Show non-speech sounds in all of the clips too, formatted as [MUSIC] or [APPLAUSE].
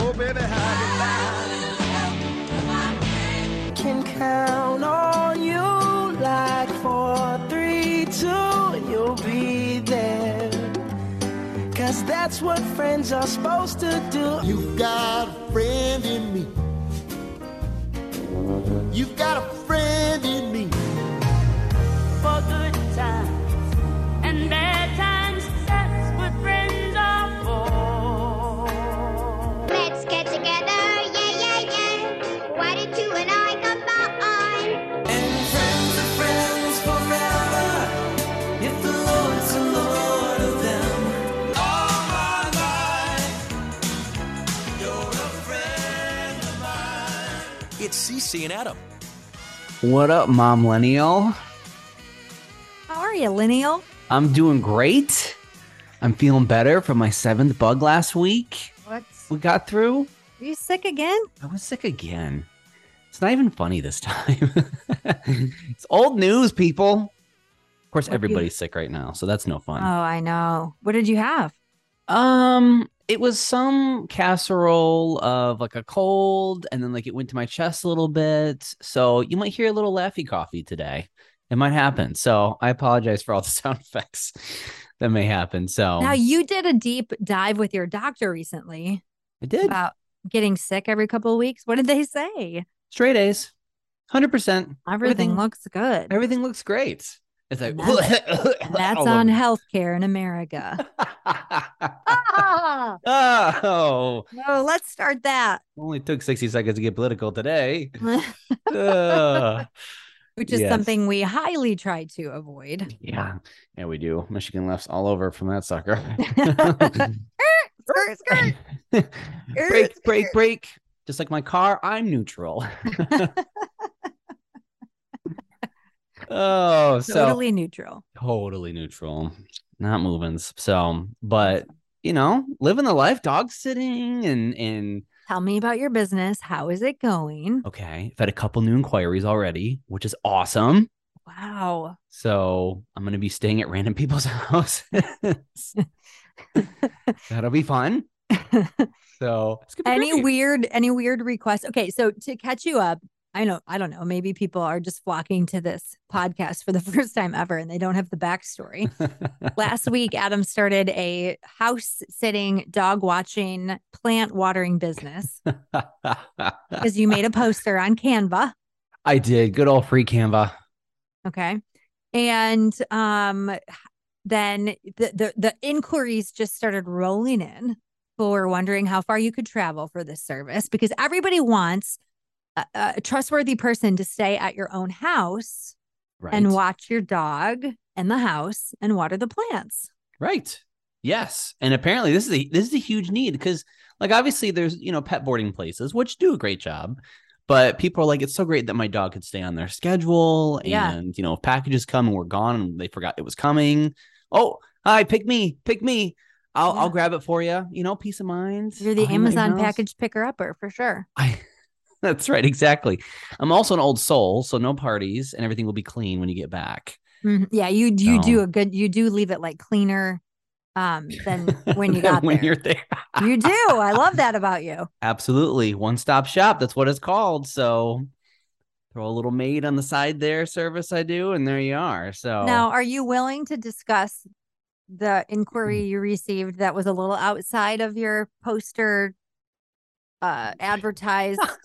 Oh, baby, how you Can count on you like four, three, two, and you'll be there. Cause that's what friends are supposed to do. You've got a friend in me. You've got a friend in me. It's Ceci and Adam. What up, Mom Lennial? How are you, Lineal? I'm doing great. I'm feeling better from my seventh bug last week. What's We got through. are you sick again? I was sick again. It's not even funny this [LAUGHS] time. it's old news, people. Of course, What do you- everybody's sick right now, so that's no fun. Oh. I know. What did you have? Um, it was some casserole of like a cold, and then like it went to my chest a little bit. So you might hear a little laffy coffee today. It might happen. So I apologize for all the [LAUGHS] sound effects that may happen. So Now you did a deep dive with your doctor recently I did about getting sick every couple of weeks. What did they say? straight A's, hundred percent. Everything, looks good. everything looks great. It's like And [LAUGHS] that's all on healthcare in America. [LAUGHS] ah, oh, no, let's start that. only took sixty seconds to get political today. [LAUGHS] Ugh. Which is Yes. something we highly try to avoid. Yeah, yeah, we do. Michigan left's all over from that sucker. Skirt, skirt. break, break, break. Just like my car, I'm neutral. Oh, so Totally neutral. totally neutral, not moving. So, but you know, living the life, dog sitting, and and Tell me about your business. How is it going? okay, I've had a couple new inquiries already, which is awesome. Wow. So I'm gonna be staying at random people's [LAUGHS] houses. That'll be fun. [LAUGHS] So it's gonna be any weird any weird requests okay so to catch you up i know i don't know maybe people are just flocking to this podcast for the [LAUGHS] first time ever and they don't have the backstory last [LAUGHS] week adam started a house sitting dog watching plant watering business because you made a poster on canva I did. Good old free Canva. okay and um then the, the the inquiries just started rolling in people were wondering how far you could travel for this service because everybody wants a, a trustworthy person to stay at your own house Right. and watch your dog and the house and water the plants Right. Yes. And apparently this is a this is a huge need because like obviously there's you know pet boarding places which do a great job. But people are like, it's so great that my dog could stay on their schedule. Yeah. And you know, if packages come and we're gone and they forgot it was coming. Oh, hi, pick me, pick me. I'll Yeah. I'll grab it for you. You know, peace of mind. you're the I'll hang out at your amazon package picker upper for sure I [LAUGHS] that's right, exactly. I'm also an old soul, so no parties and everything will be clean when you get back. Mhm. yeah you you do a good you do leave it like cleaner um than [LAUGHS] when you got when there you're there. you do [LAUGHS] i love that about you Absolutely. One stop shop. That's what it's called. So throw a little maid on the side there service I do, and there you are. So Now, are you willing to discuss the inquiry Mm. you received that was a little outside of your poster uh advertised [LAUGHS]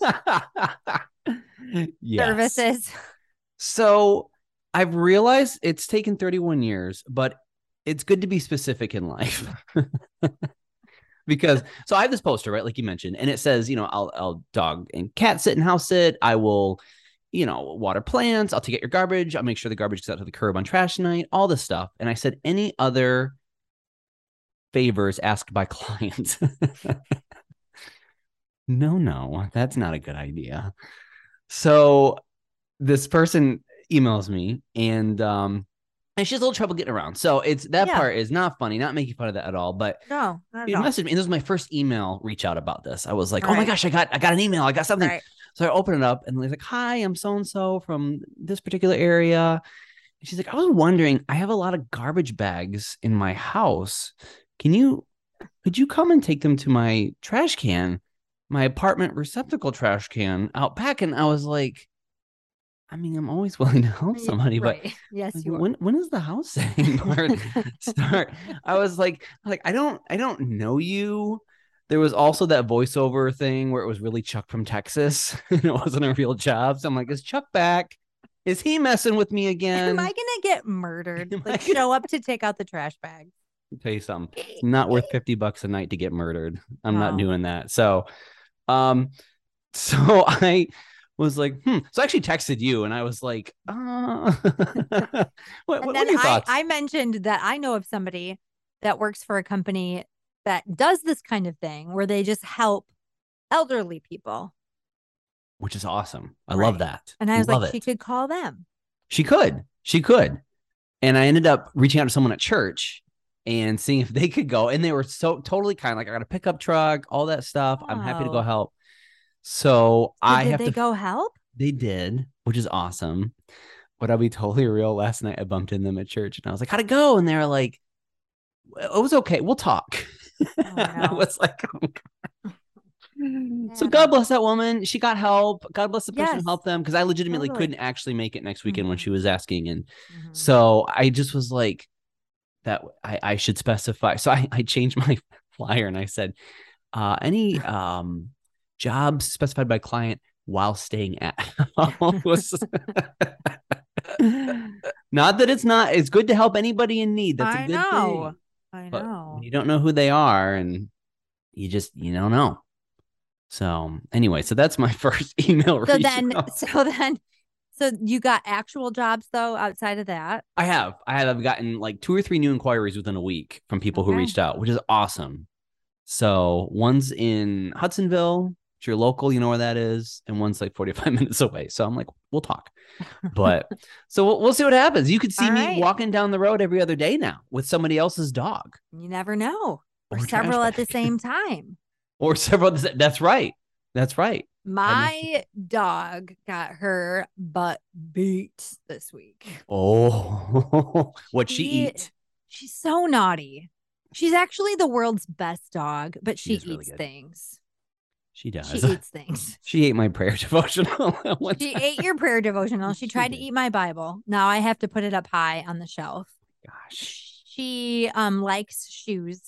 Yes. services? So I've realized it's taken 31 years, but it's good to be specific in life. [LAUGHS] because so I have this poster, right? Like you mentioned, and it says, you know, I'll I'll dog and cat sit and house sit. I will, you know, water plants, I'll take out your garbage, I'll make sure the garbage gets out to the curb on trash night, all this stuff. And I said any other favors asked by [LAUGHS] clients. No, no, that's not a good idea. So this person emails me and um and she has a little trouble getting around. So it's that Yeah. part is not funny, not making fun of that at all. But No, not all. messaged me, and this was my first email reach out about this. I was like, oh my gosh, I got I got an email, I got something. Right. So I open it up and he's like, Hi, I'm so and so from this particular area. And she's like, I was wondering, I have a lot of garbage bags in my house. Can you could you come and take them to my trash can my apartment receptacle trash can out back, and I was like, I mean, I'm always [LAUGHS] willing to help somebody, but [LAUGHS] yes, like, you when when is the house saying [LAUGHS] part start? I was like, like I don't I don't know you. There was also that voiceover thing where it was really Chuck from Texas, and it wasn't a real job. So I'm like, is Chuck back? Is he messing with me again? Am I gonna get murdered? Am Like gonna- show up to take out the trash bag. I'll tell you something. It's not worth eh. 50 bucks a night to get murdered. I'm not doing that. So um [LAUGHS] so I was like, hmm. So I actually texted you and I was like, uh what, [LAUGHS] what, And what then are your I, thoughts? I mentioned that I know of somebody that works for a company that does this kind of thing where they just help elderly people. Which is awesome. I Right. love that. And I was love like, it. she could call them. She could. She could. And I ended up reaching out to someone at church and seeing if they could go. And they were so totally kind. Like I got a pickup truck, all that stuff. I'm happy to go Oh. help. So So I did have they to go help? They did, which is awesome. But I'll be totally real. Last night I bumped into them at church and I was like, How'd it go? And they were like, It was okay. We'll talk. [LAUGHS] I no. was like, "Oh, God." [LAUGHS] So God bless that woman. She got help. God bless the person Yes. who helped them because I legitimately Totally. couldn't actually make it next weekend when Mhm. she was asking. And Mhm. so I just was like, that I, I should specify. So I, I changed [LAUGHS] my flyer and I said, uh, any um jobs specified by client while staying at [LAUGHS] [LAUGHS] not that it's not, it's good to help anybody in need. That's a I good know. thing. I But know. you don't know who they are and you just you don't know. So anyway, so that's my first email. So then, so then, so you got actual jobs though outside of that. I have I have gotten like two or three new inquiries within a week from people who reached out, which is awesome. So one's in Hudsonville, if you're local, you know where that is, and one's like 45 [LAUGHS] minutes away. So I'm like, we'll talk. But [LAUGHS] so we'll, we'll see what happens. You could see me walking down the road every other day now with somebody else's dog You never know, or, Or several at the same [LAUGHS] time. or several. That's right. That's right. My dog got her butt beat this week. [LAUGHS] Oh, [LAUGHS] what she She- eat? She's so naughty. She's actually the world's best dog, but She she, is really eats things. She does. She eats things. [LAUGHS] She ate my prayer devotional. She time. ate your prayer devotional. She She tried to eat my Bible. Now I have to put it up high on the shelf. Gosh. She um likes shoes.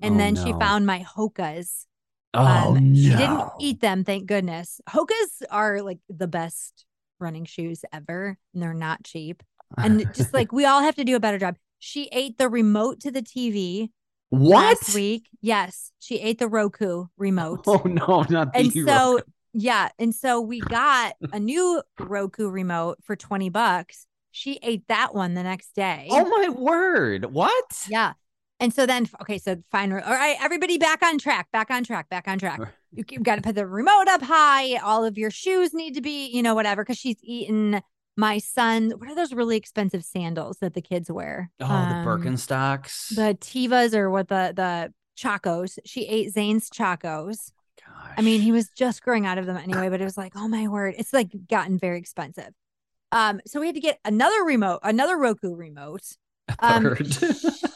And Oh, then she found my Hokas. Oh Um, no. She didn't eat them, thank goodness. Hokas are like the best running shoes ever. And they're not cheap. And [LAUGHS] just like we all have to do a better job. She ate the remote to the TV what? last week. Yes, she ate the Roku remote. Oh no, not the and hero. [LAUGHS] so yeah, and so we got a new Roku remote for 20 bucks. She ate that one the next day. Oh my word! What? Yeah. And so then, okay, so fine. All right, everybody back on track, back on track, back on track. You, have got to put the remote up high. All of your shoes need to be, you know, whatever, because she's eaten my son. What are those really expensive sandals that the kids wear? Oh, Um, the Birkenstocks. The Tevas or what the, the Chacos. She ate Zane's Chacos. Gosh. I mean, he was just growing out of them anyway, but it was like, oh my word, it's like gotten very expensive. Um, so we had to get another remote, another Roku remote. [LAUGHS] Um,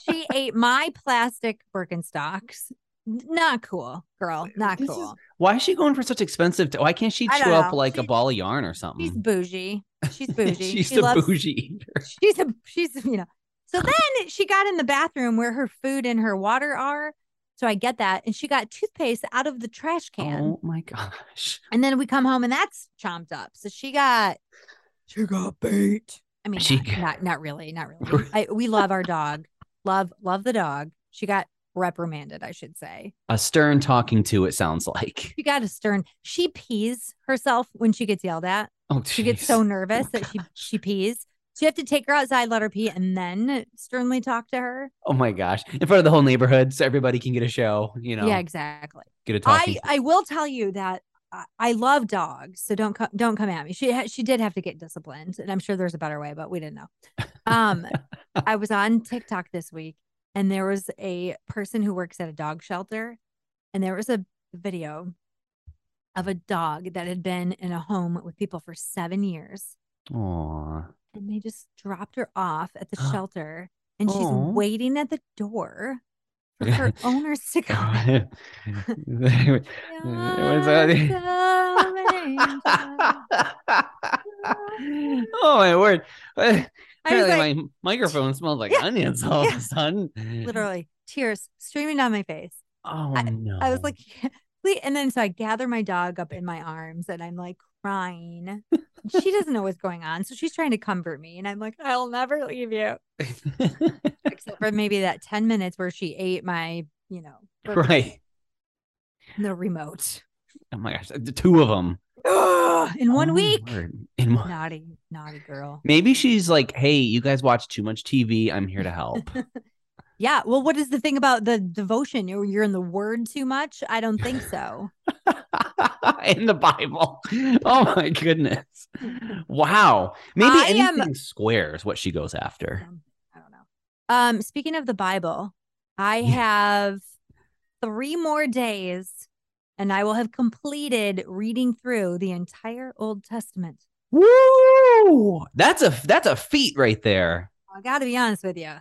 she [LAUGHS] ate my plastic Birkenstocks. Not cool, girl. Not This is- cool. Why is she going for such expensive? T- Why can't she chew up like a ball of yarn or something? She's bougie. She's [LAUGHS] bougie. She's she a loves, bougie eater. She's a she's you know. So then she got in the bathroom where her food and her water are. So I get that, and she got toothpaste out of the trash can. Oh my gosh. And then we come home and that's chomped up. So she got she got beat. I mean, She not, not not really, not really. [LAUGHS] I, we love our dog. Love love the dog. She got reprimanded, I should say. A stern talking to. It sounds like. She got a stern. She pees herself when she gets yelled at. Oh, She gets so nervous Oh, that she she pees. So you have to take her outside, let her pee, and then sternly talk to her. Oh my gosh! In front of the whole neighborhood, so everybody can get a show. You know, Yeah, exactly. get a. I I will tell you that I, love dogs, so don't come don't come at me. She ha- she did have to get disciplined, and I'm sure there's a better way, but we didn't know. Um, [LAUGHS] I was on TikTok this week, and there was a person who works at a dog shelter, and there was a video of a dog that had been in a home with people for seven years, Aw. and they just dropped her off at the [GASPS] shelter, and she's waiting at the door for her [LAUGHS] owners [LAUGHS] to come. What is that? oh my word! [LAUGHS] Apparently, like, my microphone smells like Yeah, onions all yeah. of a sudden. literally tears streaming down my face. Oh no! I was like, and then so I gather my dog up in my arms and I'm like crying. she doesn't know what's going on, so she's trying to comfort me, and I'm like, I'll never leave you, [LAUGHS] except for maybe that ten minutes where she ate my, you know, right. the remote Oh my gosh, the two of them in one Oh week. word. In one. Naughty, naughty girl. Maybe she's like, "Hey, you guys watch too much TV. I'm here to help." [LAUGHS] Yeah. Well, what is the thing about the devotion? You're, you're in the word too much? I don't think so. [LAUGHS] [LAUGHS] in the Bible. Oh my goodness! Wow. Maybe I am- anything squares what she goes after. Um, I don't know. Um, speaking of the Bible, I have three more days and I will have completed reading through the entire Old Testament. Woo! That's a that's a feat right there. I got to be honest with you.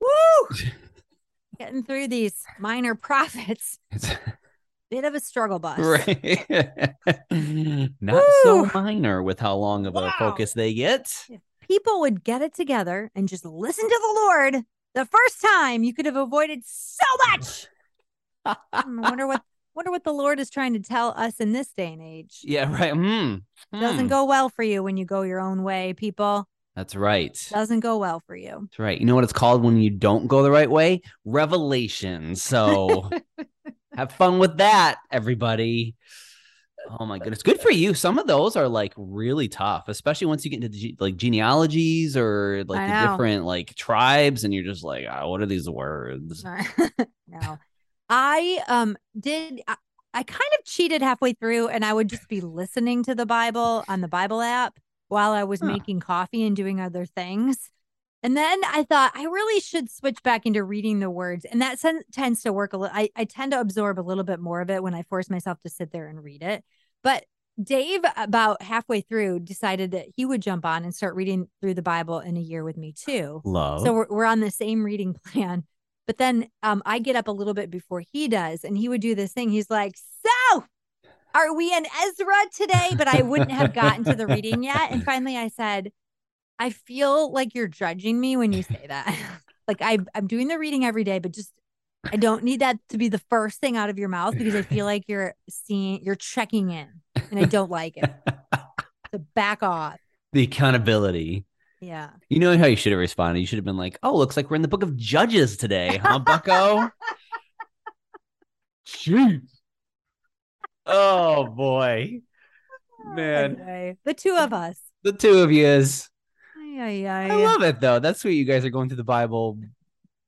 Woo! [LAUGHS] Getting through these minor prophets, It's bit of a struggle bus. right. [LAUGHS] Not so minor with how long of a focus they get. If People would get it together and just listen to the Lord the first time. You could have avoided so much. [LAUGHS] Hmm, I wonder what wonder what the Lord is trying to tell us in this day and age. Yeah, right. Hmm. Doesn't Hmm. go well for you when you go your own way, people. That's right. Doesn't go well for you. That's right. You know what it's called when you don't go the right way? Revelation. So [LAUGHS] have fun with that, everybody. Oh my goodness. Good for you. Some of those are like really tough, especially once you get into the, like genealogies or like the different like tribes and you're just like, oh, what are these words? [LAUGHS] no. I um did I, I kind of cheated halfway through and I would just be listening to the Bible on the Bible app while I was Huh. making coffee and doing other things. And then I thought I really should switch back into reading the words. And that sen- tends to work a little. I, I tend to absorb a little bit more of it when I force myself to sit there and read it. But Dave, about halfway through, decided that he would jump on and start reading through the Bible in a year with me too. Love. So we're, we're on the same reading [LAUGHS] plan. But then um, I get up a little bit before he does, and he would do this thing. He's like, So, are we in Ezra today? But I wouldn't have gotten to the reading yet. And finally I said, I feel like you're judging me when you [LAUGHS] say that. [LAUGHS] like I, I'm doing the reading every day, but just I don't need that to be the first thing out of your mouth because I feel like you're seeing, you're checking in, and I don't like it. [LAUGHS] So back off. the accountability. Yeah. You know how you should have responded? You should have been like, oh, looks like we're in the book of Judges today, huh, Bucko? Jeez. Oh boy. Man, Anyway, the two of us. the two of you is Ay, ay. I love it though. That's sweet. You guys are going through the Bible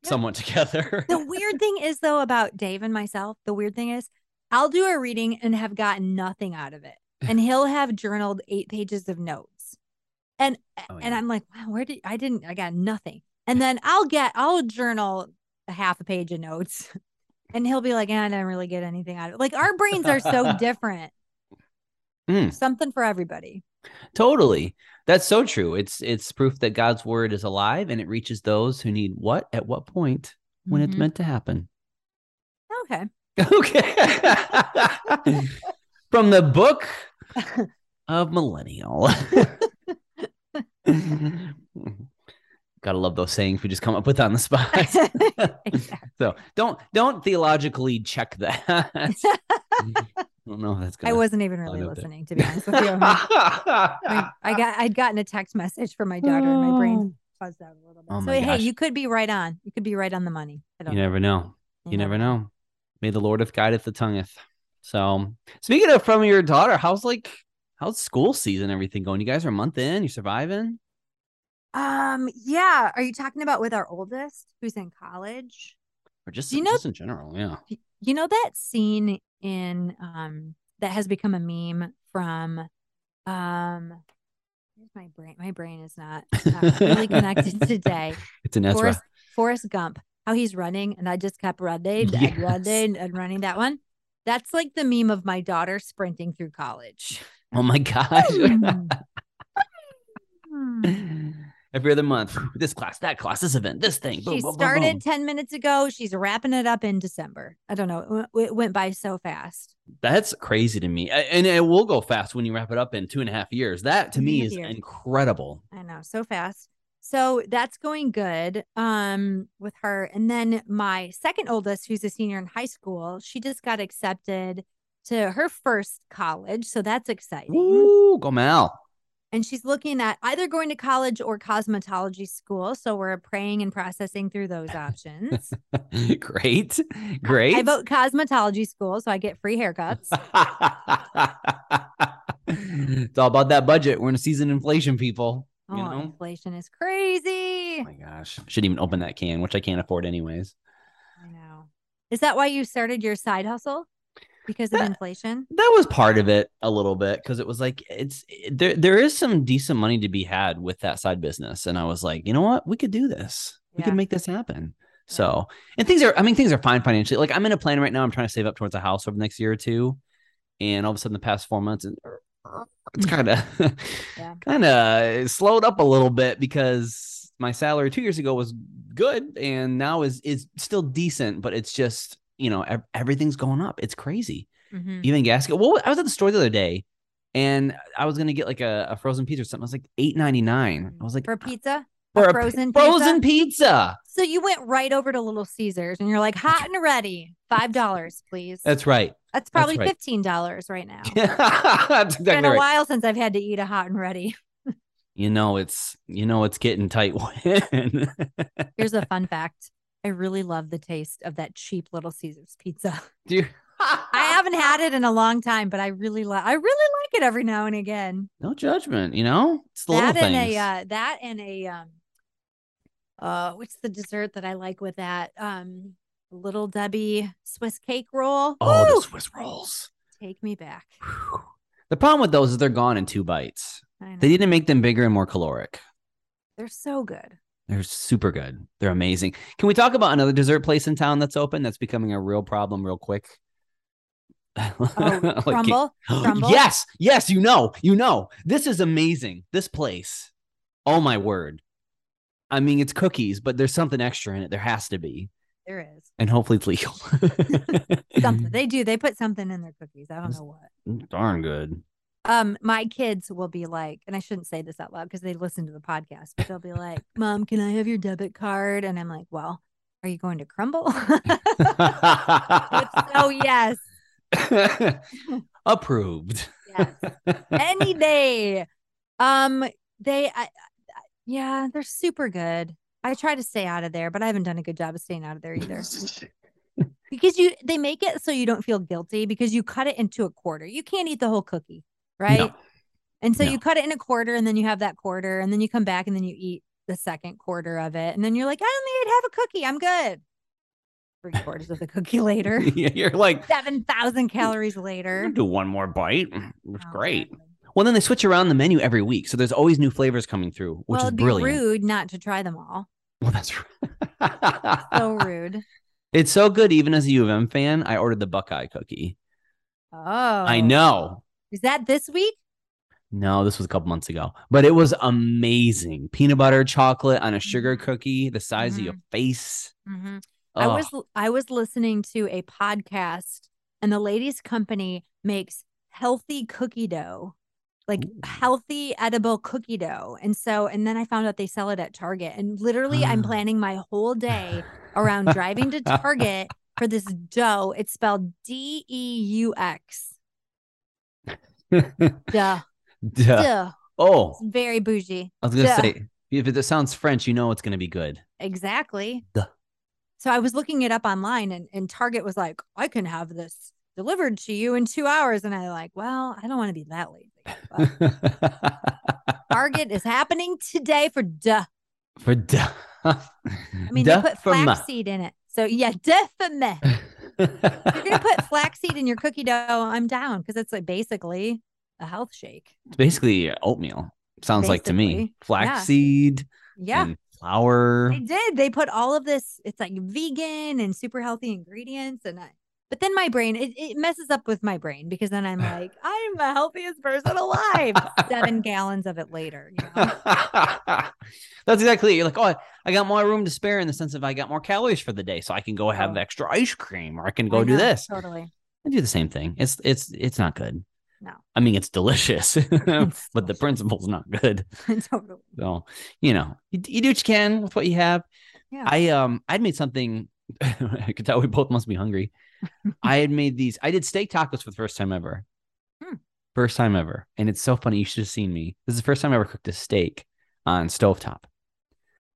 somewhat [LAUGHS] together. the weird thing is though about Dave and myself, the weird thing is I'll do a reading and have gotten nothing out of it. [LAUGHS] And he'll have journaled eight pages of notes. And Oh, and. I'm like, wow, where did I didn't I got nothing. And then I'll get I'll journal a half a page of notes. [LAUGHS] And he'll be like, "Yeah, I didn't really get anything out of it. Like our brains are so different. Mm. Something for everybody. Totally. That's so true. It's it's proof that God's word is alive and it reaches those who need what at what point when it's Mhm. meant to happen. Okay. Okay. [LAUGHS] From the book of Millennial. [LAUGHS] Gotta love those sayings we just come up with on the spot. Exactly. [LAUGHS] so don't don't theologically check that. I don't know that's I wasn't even really listening, to be honest with you. I, I [LAUGHS] got I'd gotten a text message from my daughter and my brain buzzed out a little bit. Oh so my hey, you could be right on. You could be right on the money. I don't you know. never know. You never know. May the Lord have guideth the tongueth. So speaking of from your daughter, how's like how's school season everything going? You guys are a month in, you surviving? Um, yeah. Are you talking about with our oldest who's in college? Or just, you know- just in general, yeah. You know that scene in um that has become a meme from um where's my brain? My brain is not, not really connected [LAUGHS] today. It's an Ezra. Forrest, Forrest Gump, how he's running, and I just kept running and running and running that one. That's like the meme of my daughter sprinting through college. Oh my [LAUGHS] gosh. [LAUGHS] Every other month, this class, that class, this event, this thing. boom, She boom, boom, started boom. 10 minutes ago. She's wrapping it up in December. I don't know. It went- by so fast. That's crazy to me, and it will go fast when you wrap it up in two and a half years. That to Two me is years. incredible. I know, so fast. So that's going good um with her. And then my second oldest, who's a senior in high school, she just got accepted to her first college. So that's exciting. Ooh, go Mal. And she's looking at either going to college or cosmetology school. So we're praying and processing through those options. Great, [LAUGHS] great. I vote cosmetology school, so I get free haircuts. [LAUGHS] it's all about that budget. We're in a season of inflation, people. Oh, You know? inflation is crazy. Oh my gosh, shouldn't even open that can, which I can't afford anyways. I know. Is that why you started your side hustle? Because of That- inflation? That was part of it a little bit because it was like it's there. There is some decent money to be had with that side business, and I was like, you know what, we could do this. We Yeah. could make this happen. So, and things are, I mean, things are fine financially. Like I'm in a plan right now. I'm trying to save up towards a house over the next year or two, and all of a sudden, the past four months, and [LAUGHS] it's kind of, Yeah. [LAUGHS] kind of slowed up a little bit because my salary two years ago was good, and now is is still decent, but it's just you know ev- everything's going up. It's crazy. Mhm. Even gas. Well, I was at the store the other day, and I was gonna get like a, a frozen pizza or something. It was like eight ninety nine. I was like, For pizza? for a a frozen frozen pizza. So you went right over to Little Caesars and you're like, hot and ready. Five dollars, please. That's right. That's probably right. fifteen dollars right now. [LAUGHS] That's It's been a right. while since I've had to eat a hot and ready. You know it's you know it's getting tight [LAUGHS] when Here's a fun fact. I really love the taste of that cheap Little Caesars pizza. [LAUGHS] Dude. I haven't had it [LAUGHS] in a long time, but I really like I really like it every now and again. no judgment, you know? It's the that little and a uh, that and a um uh what's the dessert that I like with that? Um little Debbie Swiss cake roll. oh, Woo! the Swiss rolls. Take me back. Whew. The problem with those is they're gone in two bites. They need to make them bigger and more caloric. They're so good. They're super good. They're amazing. Can we talk about another dessert place in town that's open that's becoming a real problem real quick? [LAUGHS] Oh, Crumbl. [GASPS] Crumbl? yes, yes, you know, you know. This is amazing. This place. Oh my word. I mean, it's cookies, but there's something extra in it. There has to be. There is. And hopefully it's legal. [LAUGHS] Something. [LAUGHS] They do. They put something in their cookies. I don't know what. Darn good. Um, my kids will be like, and I shouldn't say this out loud because they listen to the podcast, but they'll be like, Mom, can I have your debit card? And I'm like, Well, are you going to Crumbl? [LAUGHS] so yes, [LAUGHS] Approved. yes. Any day. Um, they I, I- yeah, they're super good. I try to stay out of there, but I haven't done a good job of staying out of there either. [LAUGHS] because you they make it so you don't feel guilty because you cut it into a quarter. You can't eat the whole cookie, right? No. And so No. you cut it in a quarter and then you have that quarter and then you come back and then you eat the second quarter of it. And then you're like, I only ate half a cookie. I'm good. Three quarters of the cookie later. [LAUGHS] Yeah, You're like, 7,000 calories later. do one more bite. It's Oh, great. God. Well, then they switch around the menu every week, so there's always new flavors coming through, which well, is brilliant. rude not to try them all. Well, that's. So [LAUGHS] rude. it's so good. Even as a U of M fan, I ordered the Buckeye cookie. Oh, I know. Is that this week? No, this was a couple months ago, but it was amazing. Peanut butter, chocolate on a sugar Mhm. cookie, the size of your face. Mhm. I was I was listening to a podcast and the ladies company makes healthy cookie dough. Like Ooh. healthy edible cookie dough. And so and then I found out they sell it at Target and literally I'm planning my whole day [LAUGHS] around driving to Target for this dough. It's spelled D E U X. [LAUGHS] Duh. Duh. Duh. Oh, It's very bougie. I was gonna Duh. say if it sounds French, you know it's gonna be good. Exactly. Duh. So I was looking it up online and, and Target was like, I can have this delivered to you in two hours. And I like, well, I don't want to be that lazy. [LAUGHS] Target is happening today for duh. For duh. I mean, they put flaxseed in it. So yeah, duh for me. [LAUGHS] You're gonna put [LAUGHS] flaxseed in your cookie dough, I'm down because it's like basically a health shake. It's basically oatmeal. Sounds like to me. Basically, Flaxseed Yeah. and flour. They did. They put all of this, it's like vegan and super healthy ingredients. And I, But then my brain, it, it messes up with my brain because then I'm like, [LAUGHS] I'm the healthiest person alive. Seven gallons of it later. You know? [LAUGHS] That's exactly it. You're like, oh, I- I got more room to spare in the sense of I got more calories for the day, so I can go have Oh. extra ice cream, or I can I go do know, this. Totally. I do the same thing. It's it's it's not good. No. I mean it's delicious, [LAUGHS] but the delicious. principle's not good. totally. So you know, you, you do what you can with what you have. Yeah. I um I'd made something. I could tell we both must be hungry. [LAUGHS] I had made these. I did steak tacos for the first time ever. Hmm. First time ever, and it's so funny. You should have seen me. This is the first time I ever cooked a steak on stovetop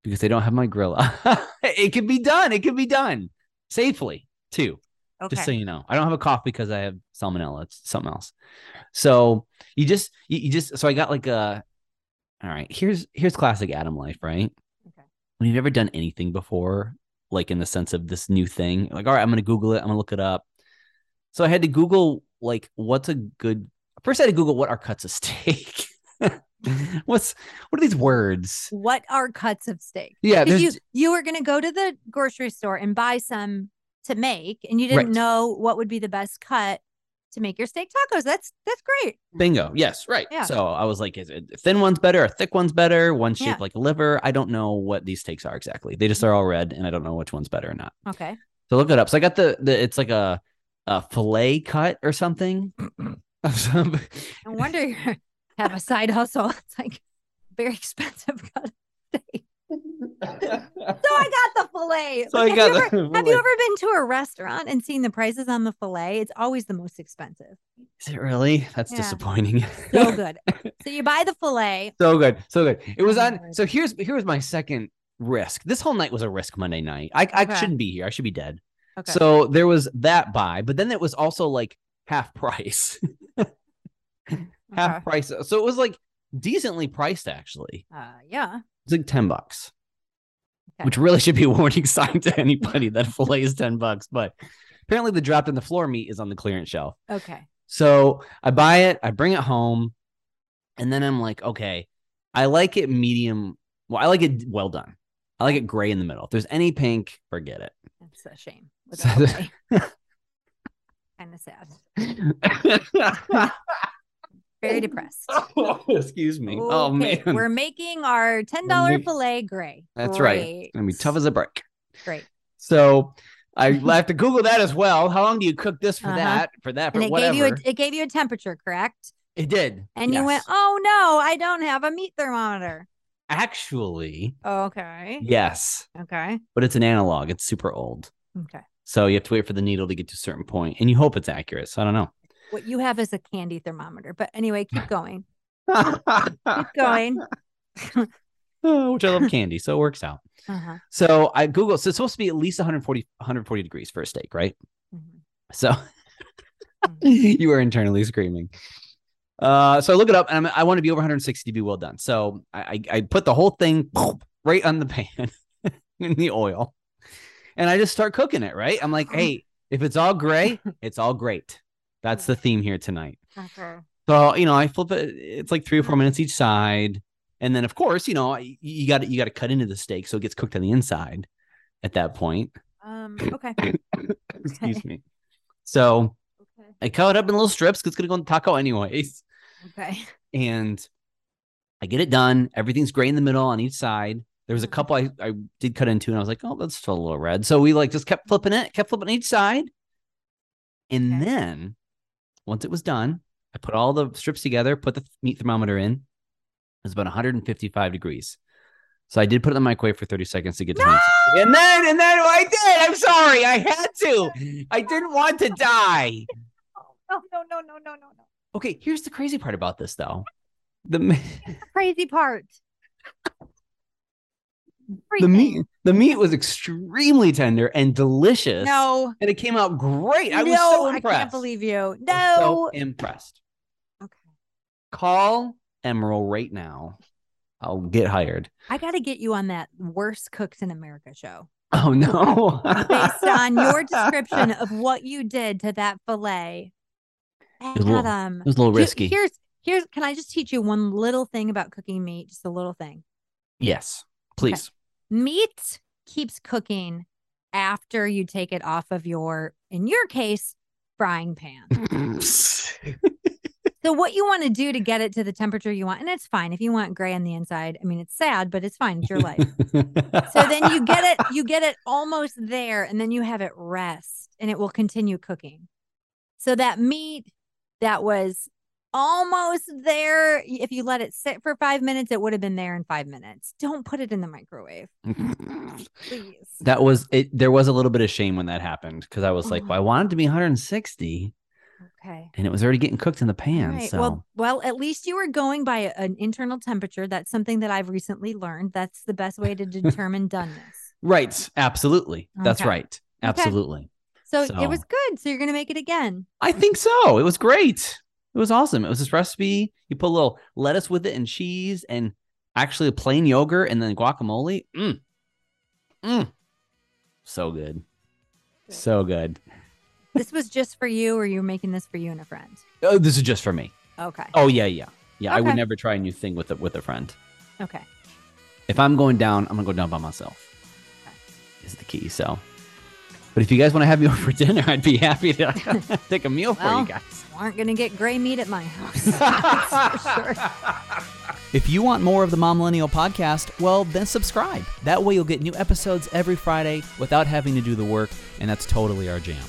because they don't have my grill. [LAUGHS] it could be done. It could be done safely too. Okay. Just so you know, I don't have a cough because I have salmonella. It's something else. So you just you, you just so I got like a. All right, here's here's classic Adam life, right? Okay. When you've never done anything before, like in the sense of this new thing, like all right, I'm gonna Google it. I'm gonna look it up. So I had to Google like what's a good. First, I had to Google what are cuts of [LAUGHS] steak. what's what are these words? what are cuts of steak? Yeah, you you were gonna go to the grocery store and buy some to make, and you didn't Right. know what would be the best cut to make your steak tacos. That's that's great. Bingo. Yes, right. Yeah. So I was like, is it thin one's better, a thick one's better, one shaped Yeah. like a liver? I don't know what these steaks are exactly. They just mm-hmm. are all red, and I don't know which one's better or not. Okay. So look it up. So I got the the it's like a a fillet cut or something. [CLEARS THROAT] of some- No wonder you [LAUGHS] have a side hustle. It's like very [LAUGHS] expensive cut of steak. So I got the fillet. So I Like, have got you the ever- [LAUGHS] Have you ever been to a restaurant and seen the prices on the fillet? It's always the most expensive. Is it really? That's Yeah. disappointing. So [LAUGHS] good. so you buy the fillet. so good, so good. It was Oh on. So here's here was my second risk. This whole night was a risk Monday night. I I Okay. shouldn't be here. I should be dead. Okay. So there was that buy, but then it was also like half price. [LAUGHS] half Okay. price. So it was like decently priced actually. Uh, yeah. It's like 10 bucks. Okay. Which really should be a warning sign to anybody that [LAUGHS] fillet is 10 bucks. But apparently the dropped in the floor meat is on the clearance shelf. Okay. So I buy it, I bring it home, and then I'm like, okay, I like it medium. Well, I like it well done. I like it gray in the middle. If there's any pink, forget it. That's a shame. With So [LAUGHS] the the- kind of sad. [LAUGHS] Very [LAUGHS] depressed. [LAUGHS] Excuse me. Oh man. We're making our ten dollar fillet gray. That's right. It's gonna be tough as a brick. Great. So I have to Google that as well. How long do you cook this for Uh-huh. that? For that, for And it whatever. gave you a, it gave you a temperature, correct? it did. And you went, oh no, I don't have a meat thermometer. actually, Okay. yes, Okay. but it's an analog. It's super old. Okay. So you have to wait for the needle to get to a certain point, and you hope it's accurate. So I don't know. What you have is a candy thermometer. But anyway, keep [LAUGHS] going. Keep going. [LAUGHS] Which I love candy, so it works out. Uh-huh. So I Google. So it's supposed to be at least 140, 140 degrees for a steak, right? Mhm. So [LAUGHS] you are internally screaming. Uh, so I look it up, and I'm, I want to be over 160 to be well done. So I, I, I put the whole thing right on the pan in the oil, and I just start cooking it. Right? I'm like, hey, if it's all gray, it's all great. That's the theme here tonight. Okay. So you know, I flip it. It's like three or four minutes each side, and then of course, you know, you got to you got to cut into the steak so it gets cooked on the inside. At that point, Um, [COUGHS] okay. excuse Okay. me. So Okay. I cut it up in little strips because it's gonna go in taco anyways. Okay. And I get it done. Everything's gray in the middle on each side. There was a Mhm. couple I, I did cut into, and I was like, oh, that's still a little red. So we like just kept flipping it, kept flipping each side. And Okay. then once it was done, I put all the strips together, put the meat thermometer in. It was about 155 degrees. So I did put it in the microwave for 30 seconds to get to 160. And then, and then I did. I'm sorry. I had to. I didn't want to die. Oh no no no no no no. Okay, here's the crazy part about this though. The The crazy part. The meat the meat was extremely tender and delicious. No. And it came out great. I no, was so impressed. I can't believe you. No. so impressed. okay. Call Emeril right now. I'll get hired. I got to get you on that worst cooks in America show Oh no. based on your description of [LAUGHS] what you did to that fillet. was a little- um, it was a little risky. Here's here's. Can I just teach you one little thing about cooking meat? Just a little thing. yes, please. Meat keeps cooking after you take it off of your, in your case, frying pan. [LAUGHS] So what you want to do to get it to the temperature you want, and it's fine if you want gray on the inside. I mean, it's sad, but it's fine. It's your life. [LAUGHS] so then you get it, you get it almost there, and then you have it rest, and it will continue cooking. So that meat that was almost there, if you let it sit for five minutes, it would have been there in five minutes. Don't put it in the microwave, [LAUGHS] please. that was it. There was a little bit of shame when that happened because I was like, well, I uh-huh. wanted to be 160 Okay. and it was already getting cooked in the pan. Right. So Well, well, at least you were going by an internal temperature. That's something that I've recently learned. That's the best way to [LAUGHS] determine doneness. right. Absolutely. That's right. Absolutely. So, So- it was good. So you're gonna make it again. I think so. It was great. It was awesome. It was this recipe. You put a little lettuce with it and cheese and actually a plain yogurt and then guacamole. Mm. Mm. So good. So good. [LAUGHS] This was just for you, or you were making this for you and a friend. Oh, this is just for me. Okay. Oh yeah, yeah. Yeah, I would never try a new thing with a, with a friend. Okay. If I'm going down, I'm gonna go down by myself. Is the key. So, but if you guys want to have me [LAUGHS] over for dinner, I'd be happy to [LAUGHS] take a meal for you guys. Aren't gonna get gray meat at my house. [LAUGHS] That's for sure. If you want more of the Mom Millennial podcast, well, then subscribe. That way you'll get new episodes every Friday without having to do the work, and that's totally our jam.